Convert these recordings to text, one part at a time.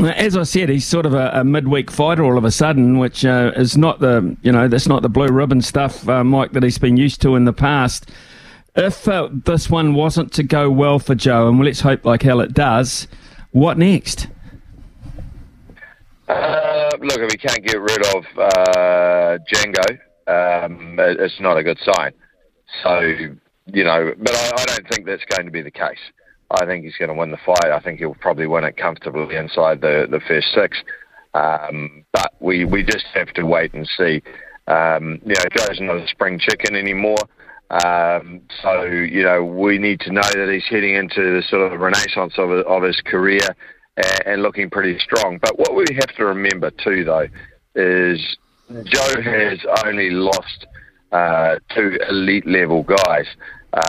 As I said, he's sort of a, a midweek fighter all of a sudden, which uh, is not the you know that's not the blue ribbon stuff, uh, Mike, that he's been used to in the past. If uh, this one wasn't to go well for Joe, and let's hope like hell it does, what next? Uh, look, if we can't get rid of uh, Django, um, it's not a good sign. So, you know, but I, I don't think that's going to be the case. I think he's going to win the fight. I think he'll probably win it comfortably inside the, the first six. Um, but we, we just have to wait and see. Um, you know, Joe's not a spring chicken anymore. Um, so, you know, we need to know that he's heading into the sort of renaissance of, of his career and, and looking pretty strong. But what we have to remember too, though, is Joe has only lost uh, two elite level guys.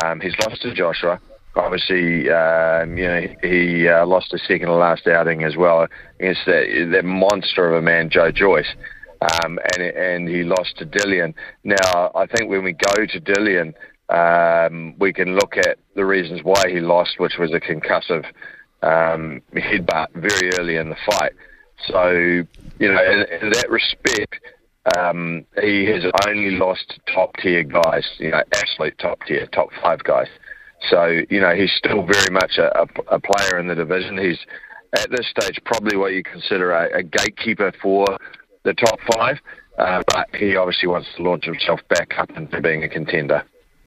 Um, he's lost to Joshua. Obviously, um, you know he uh, lost his second to last outing as well against that, that monster of a man, Joe Joyce, um, and and he lost to Dillian. Now, I think when we go to Dillian, um, we can look at the reasons why he lost, which was a concussive um, headbutt very early in the fight. So, you know, in, in that respect, um, he has only lost top tier guys, you know, absolute top tier, top five guys. So, you know, he's still very much a, a, player in the division. He's at this stage probably what you consider a, a gatekeeper for the top five, uh, but he obviously wants to launch himself back up into being a contender.